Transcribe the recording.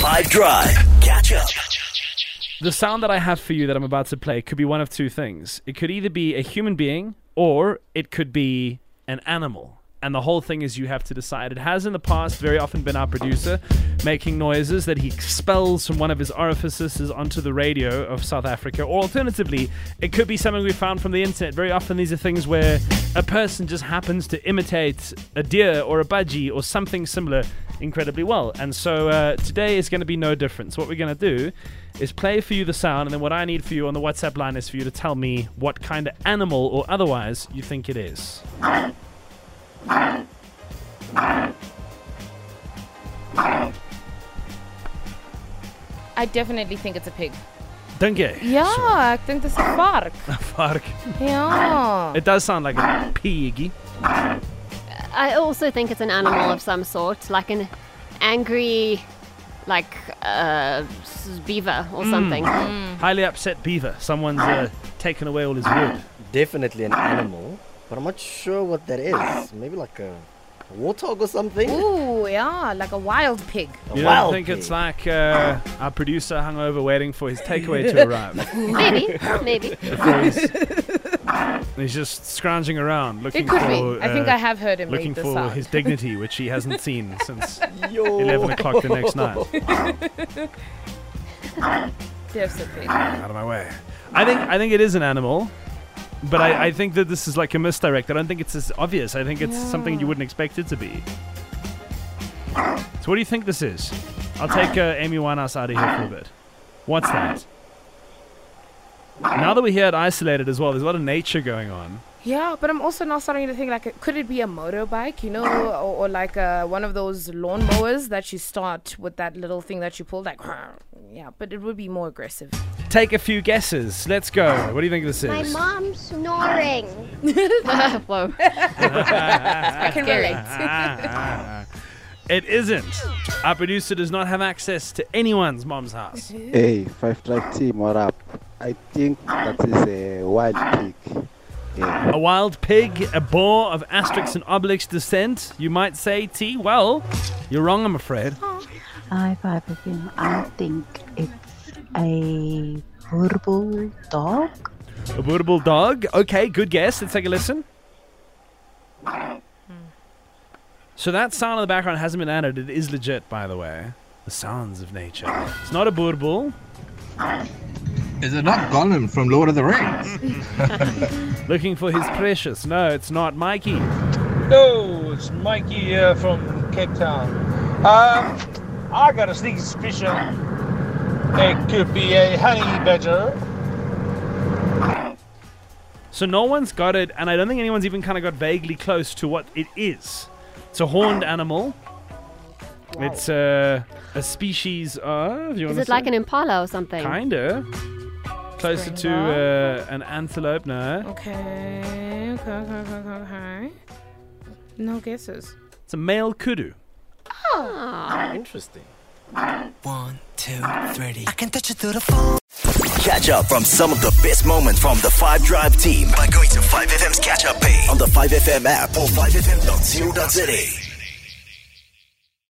5 Drive. Catch up. The sound that I have for you that I'm about to play could be one of two things. It could either be a human being or it could be an animal. And the whole thing is you have to decide. It has in the past very often been our producer making noises that he expels from one of his orifices onto the radio of South Africa. Or alternatively, it could be something we found from the internet. Very often these are things where a person just happens to imitate a deer or a budgie or something similar incredibly well. And so uh, today is going to be no different. So what we're going to do is play for you the sound, and then what I need for you on the WhatsApp line is for you to tell me what kind of animal or otherwise you think it is. I definitely think it's a pig. Dink je? Ja, ek dink dis 'n vark. Vark. Ja. It does sound like a piggy. I also think it's an animal of some sort, like an angry, like uh, beaver or something. Highly upset beaver. Someone's uh, taken away all his wood. Definitely an animal, but I'm not sure what that is. Maybe like a warthog or something. Ooh, yeah, like a wild pig. A You wild don't think it's like uh, our producer hung over waiting for his takeaway to arrive? Maybe, maybe. He's, he's just scrounging around looking It could for. be. I think uh, I have heard him looking read for sound. his dignity, which he hasn't seen since Yo. 11 o'clock the next night. There's a pig. Out of my way. I think I think it is an animal, but I, I think that this is like a misdirect. I don't think it's as obvious. I think it's something you wouldn't expect it to be. So what do you think this is? I'll take uh, Amy Winehouse out of here for a bit. What's that? Now that we're here at Isolated as well, there's a lot of nature going on. Yeah, but I'm also now starting to think like, could it be a motorbike? You know, or, or like uh, one of those lawnmowers that you start with that little thing that you pull, like, yeah. But it would be more aggressive. Take a few guesses. Let's go. What do you think this is? My is? mom's snoring. Whoa. I can relate. it isn't. Our producer does not have access to anyone's mom's house. Hey, Five Drive team, what up? I think that is a wild pig. Yeah. A wild pig, a boar of Asterix and Obelix descent, you might say, T. Well, you're wrong, I'm afraid. I five of him. I think it's a boerboel dog. A boerboel dog. Okay, good guess. Let's take a listen. So that sound in the background hasn't been added. It is legit, by the way. The sounds of nature. It's not a boerboel. Is it not Gollum from Lord of the Rings? Looking for his precious. No, it's not. Mikey. No, it's Mikey here from Cape Town. Um, I got a sneaky suspicion it could be a honey badger. So no one's got it, and I don't think anyone's even kind of got vaguely close to what it is. It's a horned animal. It's uh, a species of. You Is wanna it like an impala or something? Kinda. Closer to uh, an antelope, no. Okay, okay, okay, okay, okay. No guesses. It's a male kudu. Ah. Interesting. One, two, three. I can touch it through the phone. Catch up from some of the best moments from the 5 Drive team by going to 5FM's catch up page on the 5FM app or 5FM.co.za.